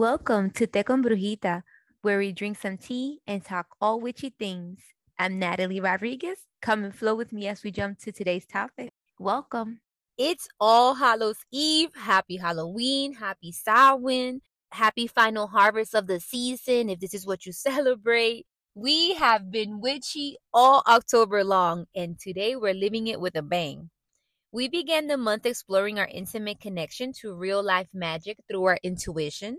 Welcome to Te con Brujita, where we drink some tea and talk all witchy things. I'm Natalie Rodriguez. Come and flow with me as we jump to today's topic. Welcome. It's All Hallows Eve. Happy Halloween. Happy Samhain. Happy final harvest of the season, if this is what you celebrate. We have been witchy all October long, and today we're living it with a bang. We began the month exploring our intimate connection to real life magic through our intuition.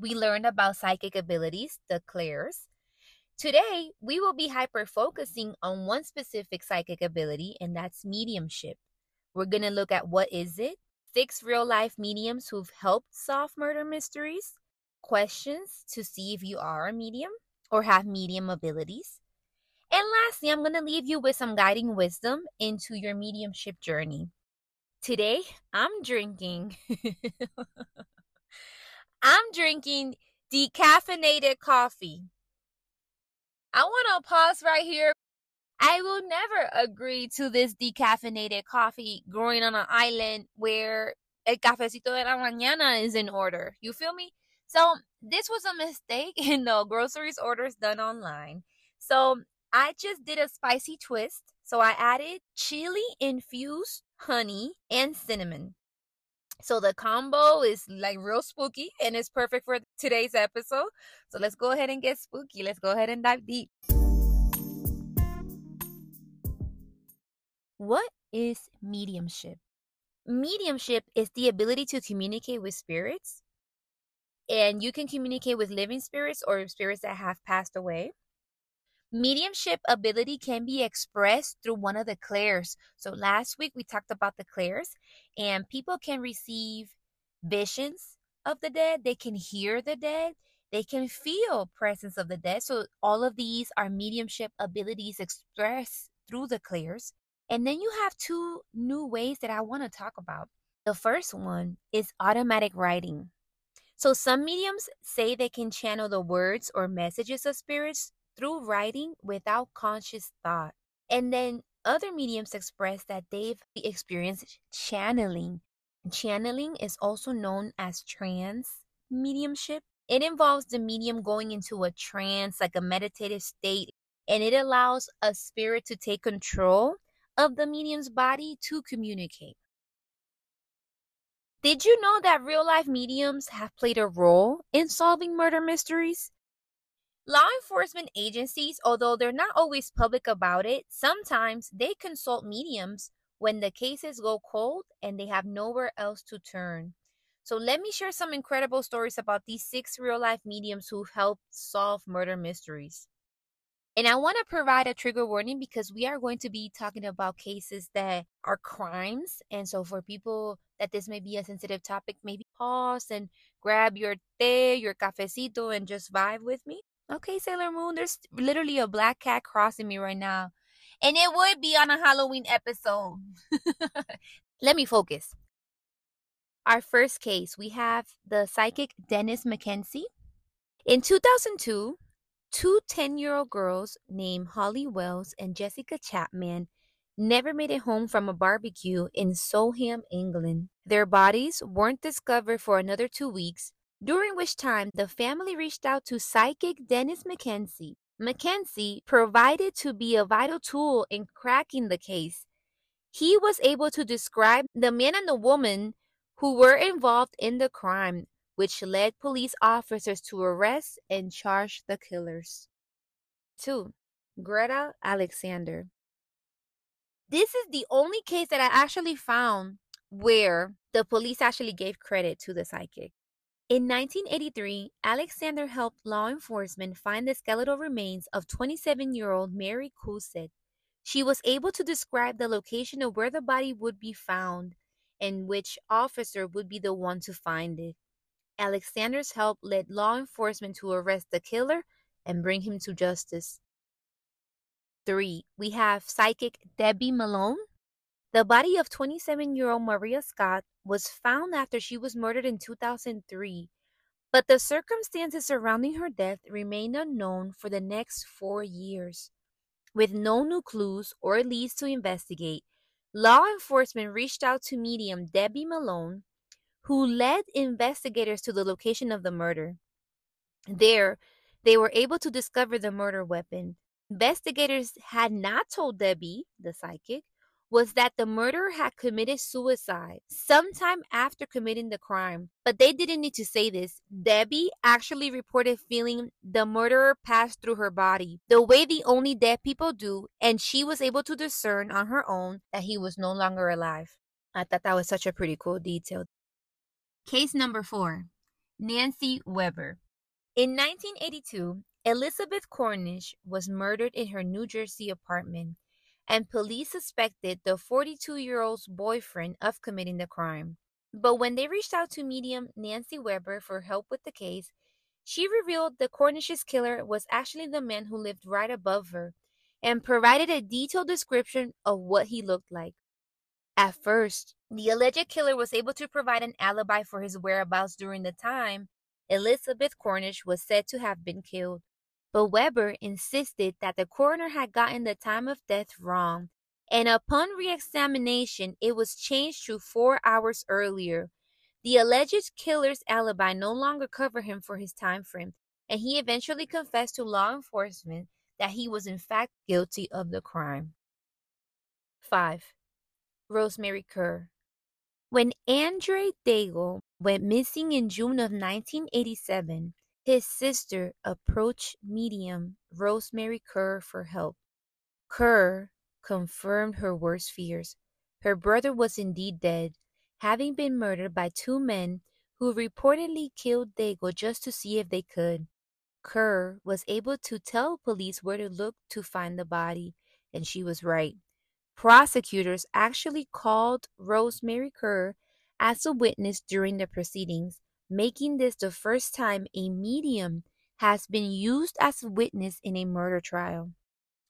We learned about psychic abilities, the clairs. Today, we will be hyper focusing on one specific psychic ability, and that's mediumship. We're going to look at what is it, six real life mediums who've helped solve murder mysteries, questions to see if you are a medium or have medium abilities. And lastly, I'm going to leave you with some guiding wisdom into your mediumship journey. Today, I'm drinking I'm drinking decaffeinated coffee. I want to pause right here. I will never agree to this decaffeinated coffee growing on an island where el cafecito de la mañana is in order. You feel me? So this was a mistake in the groceries orders done online. So I just did a spicy twist. So I added chili infused honey and cinnamon. So the combo is like real spooky and it's perfect for today's episode. So let's go ahead and get spooky. Let's go ahead and dive deep. What is mediumship? Mediumship is the ability to communicate with spirits. And you can communicate with living spirits or spirits that have passed away. Mediumship ability can be expressed through one of the clairs. So last week we talked about the clairs, and people can receive visions of the dead, they can hear the dead, they can feel presence of the dead. So all of these are mediumship abilities expressed through the clairs. And then you have two new ways that I want to talk about. The first one is automatic writing. So some mediums say they can channel the words or messages of spirits through writing without conscious thought. And then other mediums express that they've experienced channeling. Channeling is also known as trance mediumship. It involves the medium going into a trance, like a meditative state, and it allows a spirit to take control of the medium's body to communicate. Did you know that real life mediums have played a role in solving murder mysteries? Law enforcement agencies, although they're not always public about it, sometimes they consult mediums when the cases go cold and they have nowhere else to turn. So let me share some incredible stories about these six real life mediums who helped solve murder mysteries. And I want to provide a trigger warning because we are going to be talking about cases that are crimes. And so for people that this may be a sensitive topic, maybe pause and grab your té, your cafecito, and just vibe with me. Okay, Sailor Moon, there's literally a black cat crossing me right now. And it would be on a Halloween episode. Let me focus. Our first case, we have the psychic Dennis McKenzie. In 2002, two 10 year old girls named Holly Wells and Jessica Chapman never made it home from a barbecue in Solheim, England. Their bodies weren't discovered for another two weeks during which time the family reached out to psychic Dennis McKenzie. McKenzie provided to be a vital tool in cracking the case. He was able to describe the man and the woman who were involved in the crime, which led police officers to arrest and charge the killers. 2. Greta Alexander. This is the only case that I actually found where the police actually gave credit to the psychic. In 1983, Alexander helped law enforcement find the skeletal remains of 27 year old Mary Cusick. She was able to describe the location of where the body would be found and which officer would be the one to find it. Alexander's help led law enforcement to arrest the killer and bring him to justice. 3. We have psychic Debbie Malone. The body of 27 year old Maria Scott was found after she was murdered in 2003, but the circumstances surrounding her death remained unknown for the next four years. With no new clues or leads to investigate, law enforcement reached out to medium Debbie Malone, who led investigators to the location of the murder. There, they were able to discover the murder weapon. Investigators had not told Debbie, the psychic, was that the murderer had committed suicide sometime after committing the crime. But they didn't need to say this. Debbie actually reported feeling the murderer passed through her body, the way the only dead people do, and she was able to discern on her own that he was no longer alive. I thought that was such a pretty cool detail. Case number four Nancy Weber. In 1982, Elizabeth Cornish was murdered in her New Jersey apartment and police suspected the 42 year old's boyfriend of committing the crime. But when they reached out to medium Nancy Weber for help with the case, she revealed the Cornish's killer was actually the man who lived right above her and provided a detailed description of what he looked like. At first, the alleged killer was able to provide an alibi for his whereabouts during the time Elizabeth Cornish was said to have been killed but Weber insisted that the coroner had gotten the time of death wrong, and upon re-examination it was changed to four hours earlier. The alleged killer's alibi no longer covered him for his time frame, and he eventually confessed to law enforcement that he was in fact guilty of the crime. 5. Rosemary Kerr When Andre Daigle went missing in June of 1987, his sister approached medium Rosemary Kerr for help. Kerr confirmed her worst fears. Her brother was indeed dead, having been murdered by two men who reportedly killed Daigle just to see if they could. Kerr was able to tell police where to look to find the body, and she was right. Prosecutors actually called Rosemary Kerr as a witness during the proceedings, making this the first time a medium has been used as a witness in a murder trial.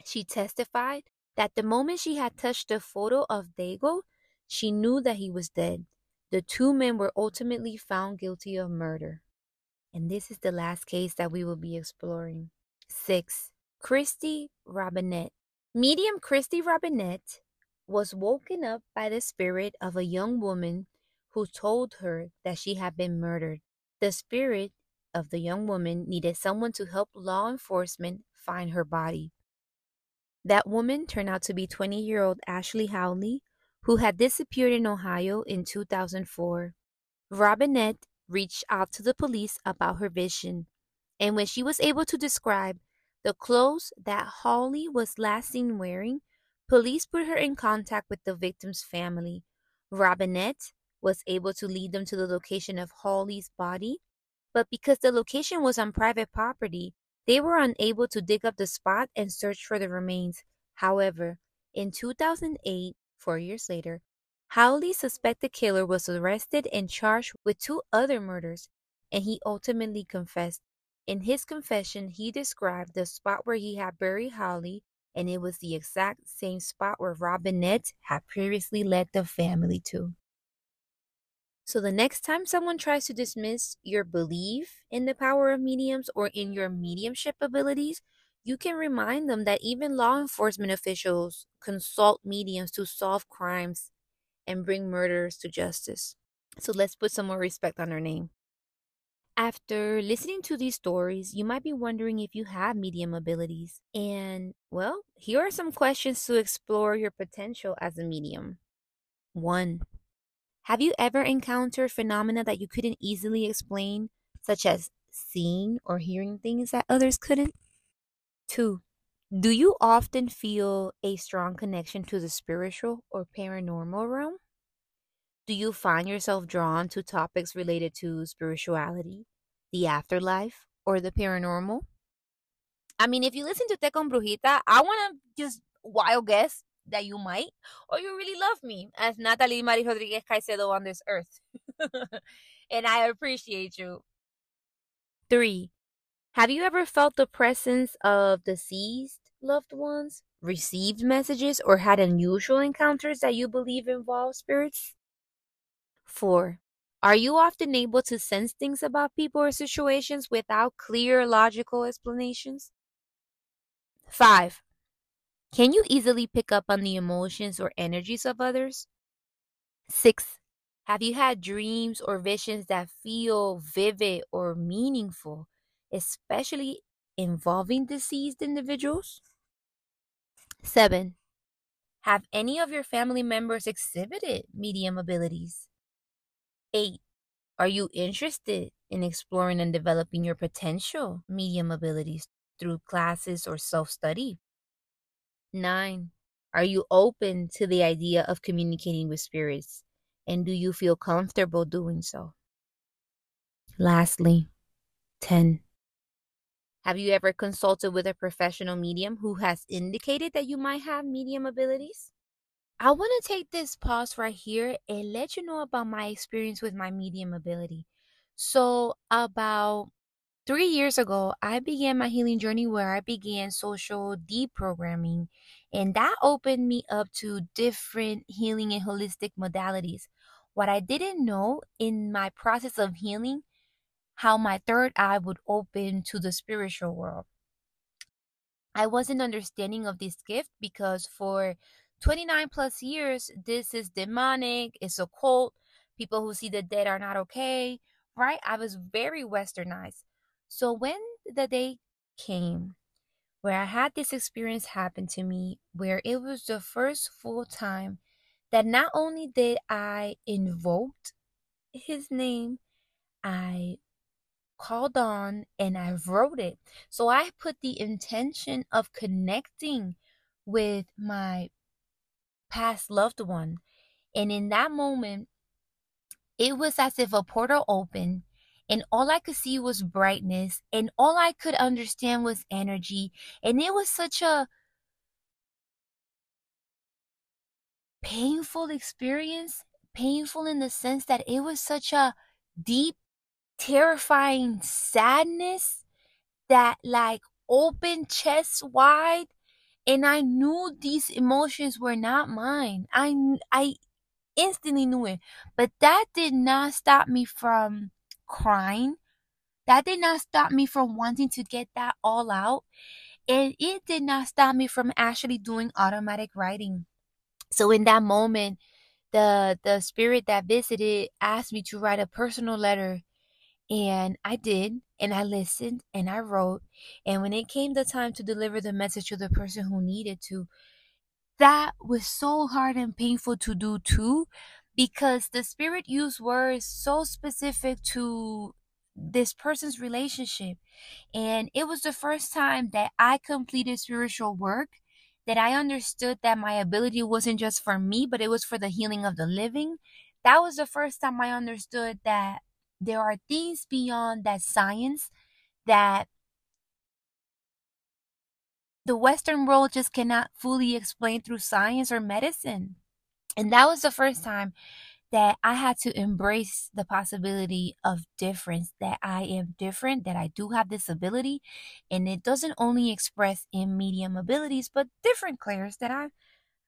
She testified that the moment she had touched the photo of Daigle, she knew that he was dead. The two men were ultimately found guilty of murder. And this is the last case that we will be exploring. 6. Christy Robinette. Medium Christy Robinette was woken up by the spirit of a young woman who told her that she had been murdered. The spirit of the young woman needed someone to help law enforcement find her body. That woman turned out to be 20 year old Ashley Howley, who had disappeared in Ohio in 2004. Robinette reached out to the police about her vision, and when she was able to describe the clothes that Howley was last seen wearing, police put her in contact with the victim's family. Robinette was able to lead them to the location of Hawley's body, but because the location was on private property, they were unable to dig up the spot and search for the remains. However, in 2008, four years later, Howley's suspected killer was arrested and charged with two other murders, and he ultimately confessed. In his confession, he described the spot where he had buried Howley, and it was the exact same spot where Robinette had previously led the family to. So the next time someone tries to dismiss your belief in the power of mediums or in your mediumship abilities, you can remind them that even law enforcement officials consult mediums to solve crimes and bring murderers to justice. So let's put some more respect on their name. After listening to these stories, you might be wondering if you have medium abilities. And, well, here are some questions to explore your potential as a medium. 1. Have you ever encountered phenomena that you couldn't easily explain, such as seeing or hearing things that others couldn't? Two, do you often feel a strong connection to the spiritual or paranormal realm? Do you find yourself drawn to topics related to spirituality, the afterlife, or the paranormal? I mean, if you listen to Te con Brujita, I want to just wild guess that you might, or you really love me as Natalie Marie Rodriguez Caicedo on this earth. and I appreciate you. Three, have you ever felt the presence of deceased loved ones, received messages, or had unusual encounters that you believe involve spirits? Four, are you often able to sense things about people or situations without clear logical explanations? Five, can you easily pick up on the emotions or energies of others? 6. Have you had dreams or visions that feel vivid or meaningful, especially involving deceased individuals? Seven, have any of your family members exhibited medium abilities? Eight, are you interested in exploring and developing your potential medium abilities through classes or self study? Nine, are you open to the idea of communicating with spirits? And do you feel comfortable doing so? Lastly, 10. Have you ever consulted with a professional medium who has indicated that you might have medium abilities? I want to take this pause right here and let you know about my experience with my medium ability. So, about three years ago, I began my healing journey where I began social deprogramming, and that opened me up to different healing and holistic modalities. What I didn't know in my process of healing, how my third eye would open to the spiritual world. I wasn't understanding of this gift because for 29 plus years, this is demonic, it's occult, people who see the dead are not okay, right? I was very westernized. So when the day came where I had this experience happen to me, where it was the first full time that not only did I invoked his name, I called on and I wrote it. So I put the intention of connecting with my past loved one. And in that moment, it was as if a portal opened and all I could see was brightness, and all I could understand was energy. And it was such a painful experience, painful in the sense that it was such a deep, terrifying sadness that, like, opened chest wide. And I knew these emotions were not mine. I, I instantly knew it. But that did not stop me from crying. That did not stop me from wanting to get that all out. And it did not stop me from actually doing automatic writing. So in that moment, the the spirit that visited asked me to write a personal letter and I did and I listened and I wrote and when it came the time to deliver the message to the person who needed to that was so hard and painful to do too because the spirit used words so specific to this person's relationship. And it was the first time that I completed spiritual work that I understood that my ability wasn't just for me, but it was for the healing of the living. That was the first time I understood that there are things beyond that science that the Western world just cannot fully explain through science or medicine. And that was the first time that I had to embrace the possibility of difference, that I am different, that I do have this ability. And it doesn't only express in medium abilities, but different clairs that I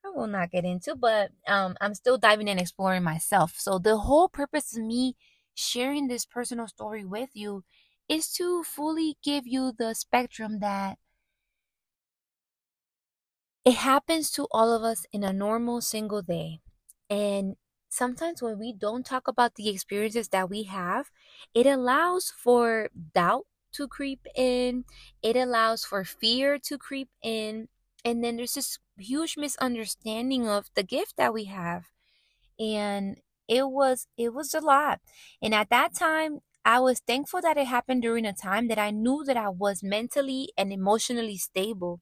I will not get into, but um, I'm still diving and exploring myself. So the whole purpose of me sharing this personal story with you is to fully give you the spectrum that it happens to all of us in a normal single day. And sometimes when we don't talk about the experiences that we have, it allows for doubt to creep in, it allows for fear to creep in, and then there's this huge misunderstanding of the gift that we have. And it was it was a lot. And at that time, I was thankful that it happened during a time that I knew that I was mentally and emotionally stable.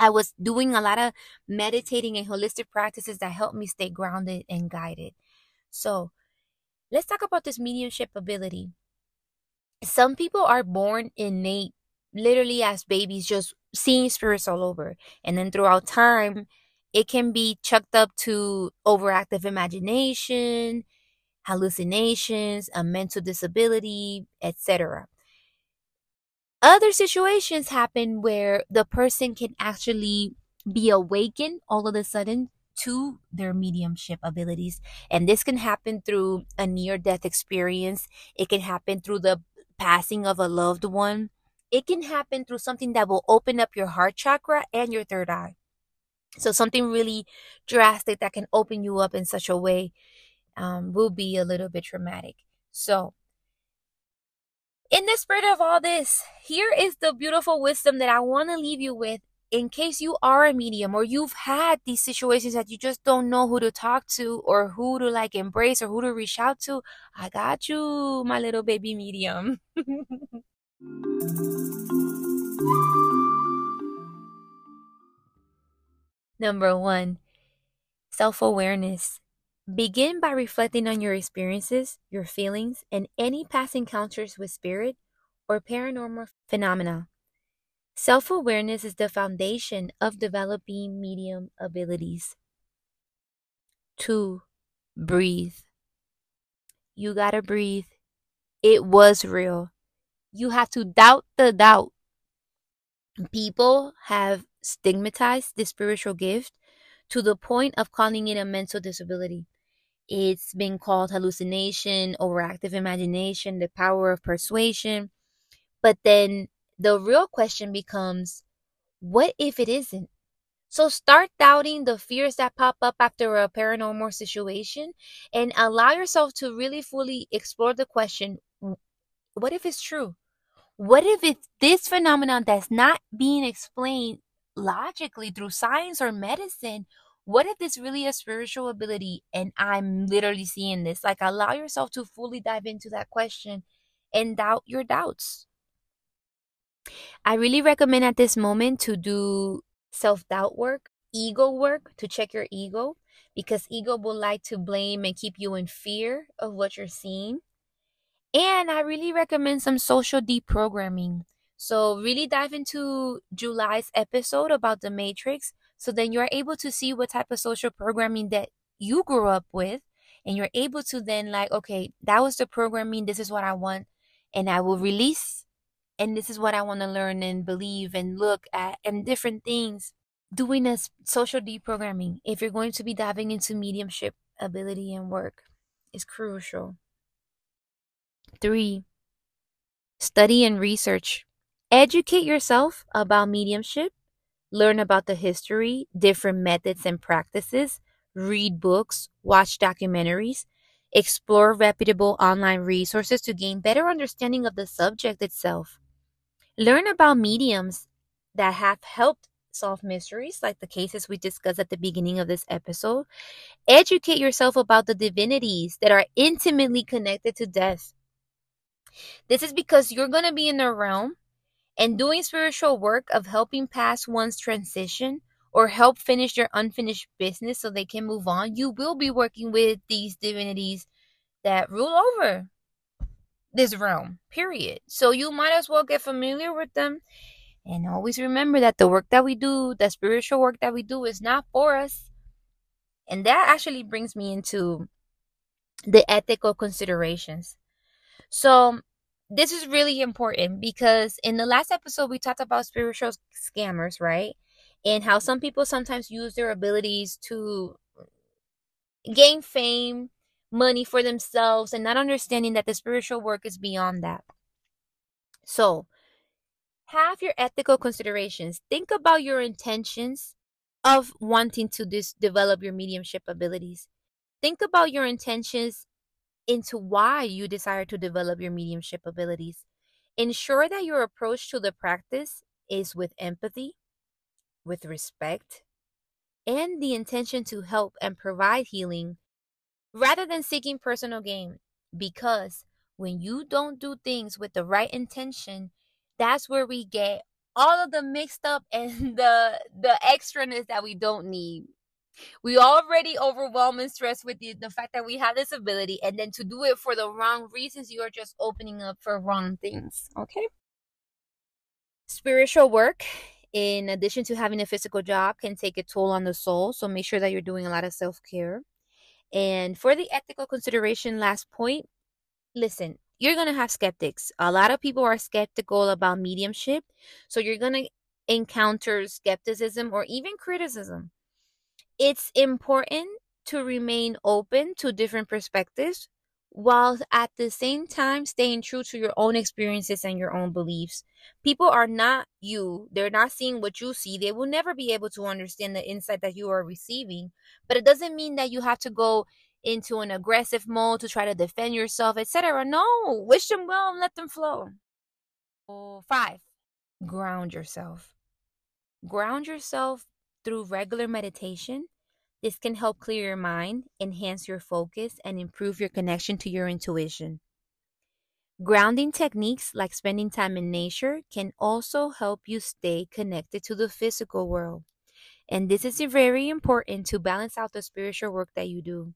I was doing a lot of meditating and holistic practices that helped me stay grounded and guided. So, let's talk about this mediumship ability. Some people are born innate, literally as babies, just seeing spirits all over. And then throughout time, it can be chucked up to overactive imagination, hallucinations, a mental disability, etc. Other situations happen where the person can actually be awakened all of a sudden to their mediumship abilities. And this can happen through a near death experience, it can happen through the passing of a loved one, it can happen through something that will open up your heart chakra and your third eye. So, something really drastic that can open you up in such a way um, will be a little bit traumatic. So, in the spirit of all this, here is the beautiful wisdom that I want to leave you with in case you are a medium or you've had these situations that you just don't know who to talk to or who to like embrace or who to reach out to, I got you, my little baby medium. Number one, self awareness. Begin by reflecting on your experiences, your feelings, and any past encounters with spirit or paranormal phenomena. Self awareness is the foundation of developing medium abilities. Two, breathe. You gotta breathe. It was real. You have to doubt the doubt. People have stigmatized the spiritual gift to the point of calling it a mental disability. It's been called hallucination, overactive imagination, the power of persuasion. But then the real question becomes what if it isn't? So start doubting the fears that pop up after a paranormal situation and allow yourself to really fully explore the question what if it's true? What if it's this phenomenon that's not being explained logically through science or medicine? What if it's really a spiritual ability and I'm literally seeing this? Like, allow yourself to fully dive into that question and doubt your doubts. I really recommend at this moment to do self doubt work, ego work to check your ego because ego will like to blame and keep you in fear of what you're seeing. And I really recommend some social deprogramming. So, really dive into July's episode about the Matrix so then you're able to see what type of social programming that you grew up with. And you're able to then, like, okay, that was the programming. This is what I want. And I will release and this is what I want to learn and believe and look at and different things. Doing a social deprogramming, if you're going to be diving into mediumship ability and work, is crucial. Three, study and research. Educate yourself about mediumship, learn about the history, different methods and practices, read books, watch documentaries, explore reputable online resources to gain better understanding of the subject itself. Learn about mediums that have helped solve mysteries, like the cases we discussed at the beginning of this episode. Educate yourself about the divinities that are intimately connected to death. This is because you're going to be in the realm and doing spiritual work of helping pass one's transition or help finish their unfinished business so they can move on. You will be working with these divinities that rule over this realm, period. So you might as well get familiar with them and always remember that the work that we do, the spiritual work that we do, is not for us. And that actually brings me into the ethical considerations. So, this is really important because in the last episode, we talked about spiritual scammers, right? And how some people sometimes use their abilities to gain fame money for themselves and not understanding that the spiritual work is beyond that. So, have your ethical considerations. Think about your intentions of wanting to dis- develop your mediumship abilities. Think about your intentions into why you desire to develop your mediumship abilities. Ensure that your approach to the practice is with empathy, with respect, and the intention to help and provide healing rather than seeking personal gain. Because when you don't do things with the right intention, that's where we get all of the mixed up and the the extraness that we don't need. We already overwhelm and stress with the, the fact that we have this ability, and then to do it for the wrong reasons, you are just opening up for wrong things. Okay. Spiritual work, in addition to having a physical job, can take a toll on the soul. So make sure that you're doing a lot of self care. And for the ethical consideration, last point, listen, you're going to have skeptics. A lot of people are skeptical about mediumship. So you're going to encounter skepticism or even criticism. It's important to remain open to different perspectives while at the same time staying true to your own experiences and your own beliefs. People are not you. They're not seeing what you see. They will never be able to understand the insight that you are receiving. But it doesn't mean that you have to go into an aggressive mode to try to defend yourself, etc. No, wish them well and let them flow. Five, ground yourself. Ground yourself through regular meditation. This can help clear your mind, enhance your focus, and improve your connection to your intuition. Grounding techniques like spending time in nature can also help you stay connected to the physical world. And this is very important to balance out the spiritual work that you do.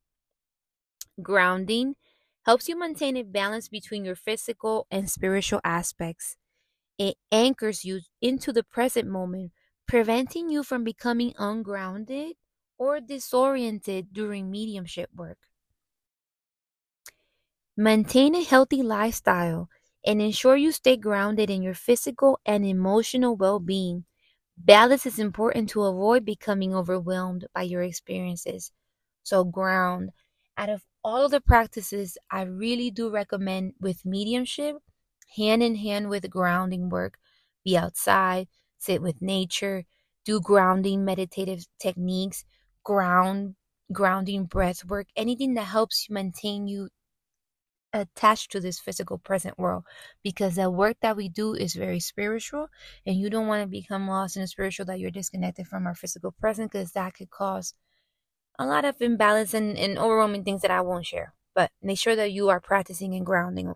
Grounding helps you maintain a balance between your physical and spiritual aspects. It anchors you into the present moment, preventing you from becoming ungrounded or disoriented during mediumship work. Maintain a healthy lifestyle and ensure you stay grounded in your physical and emotional well being. Balance is important to avoid becoming overwhelmed by your experiences. So, ground. Out of all of the practices, I really do recommend with mediumship, hand in hand with grounding work. Be outside, sit with nature, do grounding meditative techniques, ground grounding breath work, anything that helps you maintain you attached to this physical present world because the work that we do is very spiritual and you don't want to become lost in the spiritual that you're disconnected from our physical present because that could cause a lot of imbalance and, and overwhelming things that I won't share. But make sure that you are practicing and grounding.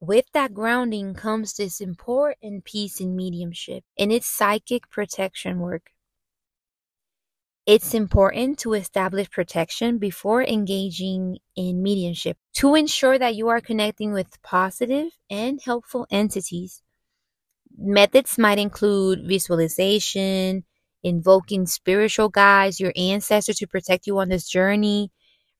With that grounding comes this important piece in mediumship, and it's psychic protection work. It's important to establish protection before engaging in mediumship to ensure that you are connecting with positive and helpful entities. Methods might include visualization, invoking spiritual guides, your ancestors to protect you on this journey,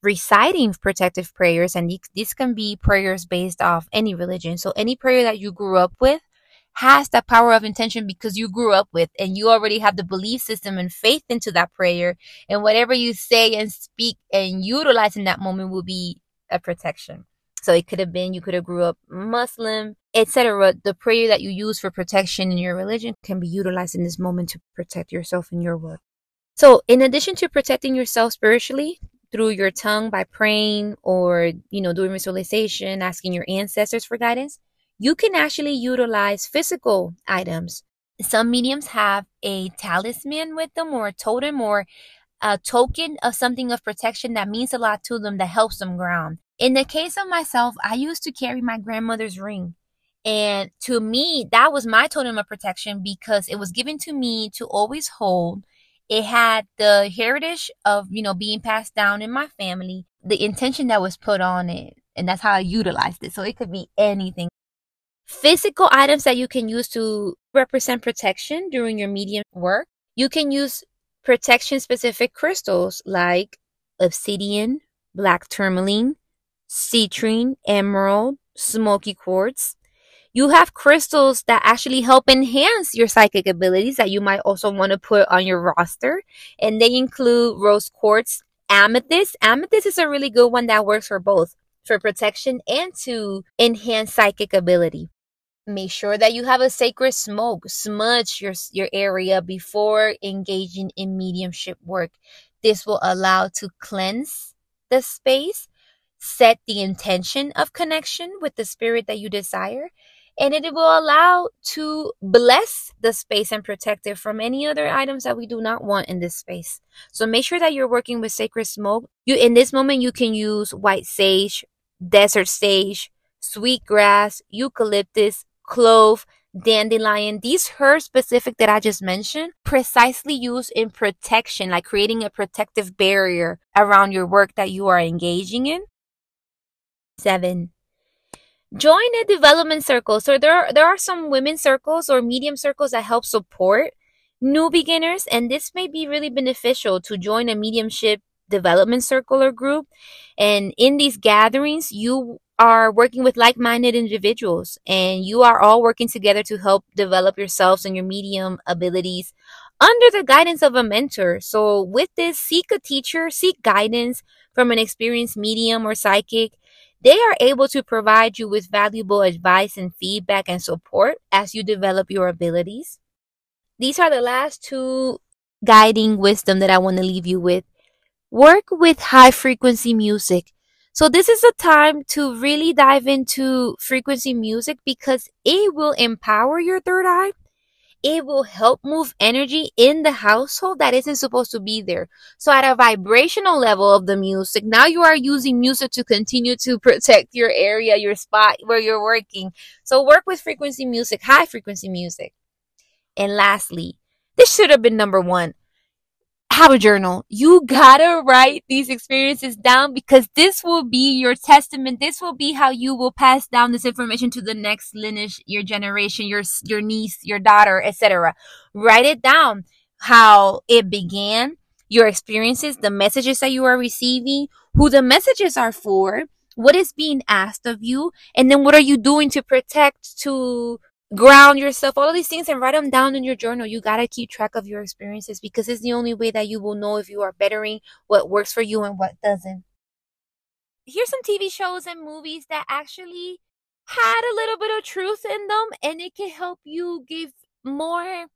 reciting protective prayers. And these can be prayers based off any religion. So, any prayer that you grew up with has that power of intention because you grew up with and you already have the belief system and faith into that prayer. And whatever you say and speak and utilize in that moment will be a protection. So it could have been you could have grew up Muslim, etc. The prayer that you use for protection in your religion can be utilized in this moment to protect yourself in your work. So in addition to protecting yourself spiritually through your tongue by praying or, you know, doing visualization, asking your ancestors for guidance, you can actually utilize physical items. Some mediums have a talisman with them or a totem or a token of something of protection that means a lot to them that helps them ground. In the case of myself, I used to carry my grandmother's ring. And to me, that was my totem of protection because it was given to me to always hold. It had the heritage of, you know, being passed down in my family, the intention that was put on it. And that's how I utilized it. So it could be anything physical items that you can use to represent protection during your medium work. You can use protection specific crystals like obsidian, black tourmaline, citrine, emerald, smoky quartz. You have crystals that actually help enhance your psychic abilities that you might also want to put on your roster. And they include rose quartz, amethyst. Amethyst is a really good one that works for both for protection and to enhance psychic ability. Make sure that you have a sacred smoke. Smudge your, your area before engaging in mediumship work. This will allow to cleanse the space, set the intention of connection with the spirit that you desire, and it will allow to bless the space and protect it from any other items that we do not want in this space. So make sure that you're working with sacred smoke. You in this moment you can use white sage, desert sage, sweet grass, eucalyptus, clove, dandelion, these herbs specific that I just mentioned, precisely used in protection, like creating a protective barrier around your work that you are engaging in. Seven. Join a development circle. So there are, there are some women circles or medium circles that help support new beginners, and this may be really beneficial to join a mediumship development circle or group. And in these gatherings, you are working with like minded individuals and you are all working together to help develop yourselves and your medium abilities under the guidance of a mentor. So, with this, seek a teacher, seek guidance from an experienced medium or psychic. They are able to provide you with valuable advice and feedback and support as you develop your abilities. These are the last two guiding wisdom that I want to leave you with. work with high frequency music. So this is a time to really dive into frequency music because it will empower your third eye. It will help move energy in the household that isn't supposed to be there. So at a vibrational level of the music, now you are using music to continue to protect your area, your spot where you're working. So work with frequency music, high frequency music. And lastly, this should have been number one have a journal. You gotta write these experiences down because this will be your testament. This will be how you will pass down this information to the next lineage, your generation, your, your niece, your daughter, etc. Write it down. How it began, your experiences, the messages that you are receiving, who the messages are for, what is being asked of you, and then what are you doing to protect, to ground yourself, all of these things, and write them down in your journal. You got to keep track of your experiences because it's the only way that you will know if you are bettering what works for you and what doesn't. Here's some TV shows and movies that actually had a little bit of truth in them, and it can help you give more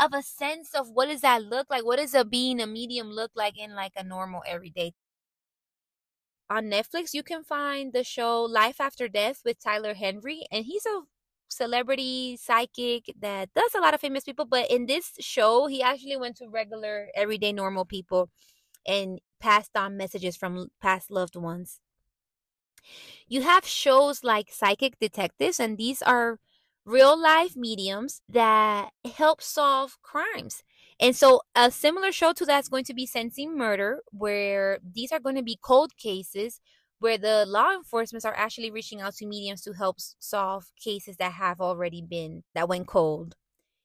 of a sense of what does that look like? What does a being a medium look like in like a normal everyday? On Netflix, you can find the show Life After Death with Tyler Henry, and he's a celebrity psychic that does a lot of famous people but in this show he actually went to regular everyday normal people and passed on messages from past loved ones. You have shows like psychic detectives and these are real life mediums that help solve crimes. And so a similar show to that's going to be sensing murder where these are going to be cold cases where the law enforcement are actually reaching out to mediums to help solve cases that have already been that went cold.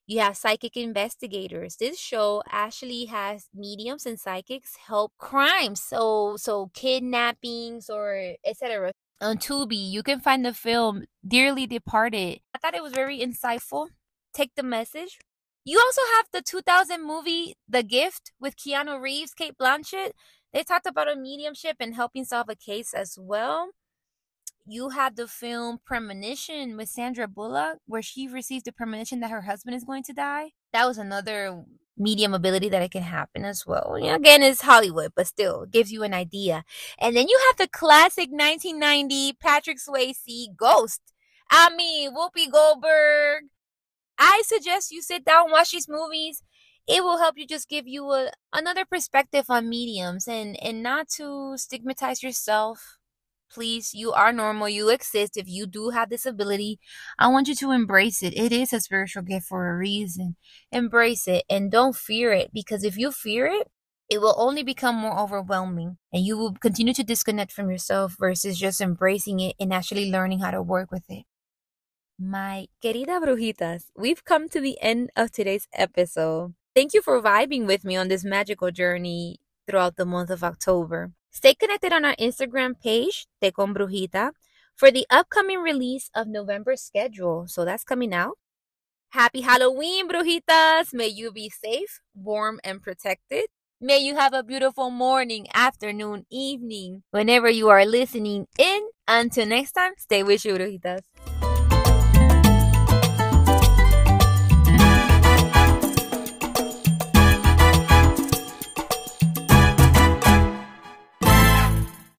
You have psychic investigators. This show actually has mediums and psychics help crimes, so so kidnappings or etc. On Tubi, you can find the film Dearly Departed. I thought it was very insightful. Take the message. You also have the 2000 movie The Gift with Keanu Reeves, Cate Blanchett. They talked about a mediumship and helping solve a case as well. You had the film Premonition with Sandra Bullock, where she received a premonition that her husband is going to die. That was another medium ability that it can happen as well. Again, it's Hollywood, but still gives you an idea. And then you have the classic 1990 Patrick Swayze Ghost. I mean, Whoopi Goldberg. I suggest you sit down, watch these movies, it will help you just give you a, another perspective on mediums and and not to stigmatize yourself. Please you are normal you exist if you do have this ability i want you to embrace it. It is a spiritual gift for a reason. Embrace it and don't fear it because if you fear it it will only become more overwhelming and you will continue to disconnect from yourself versus just embracing it and actually learning how to work with it. My querida brujitas we've come to the end of today's episode Thank you for vibing with me on this magical journey throughout the month of October. Stay connected on our Instagram page, Te Con Brujita, for the upcoming release of November's schedule. So that's coming out. Happy Halloween, Brujitas! May you be safe, warm, and protected. May you have a beautiful morning, afternoon, evening, whenever you are listening in. Until next time, stay with you, Brujitas.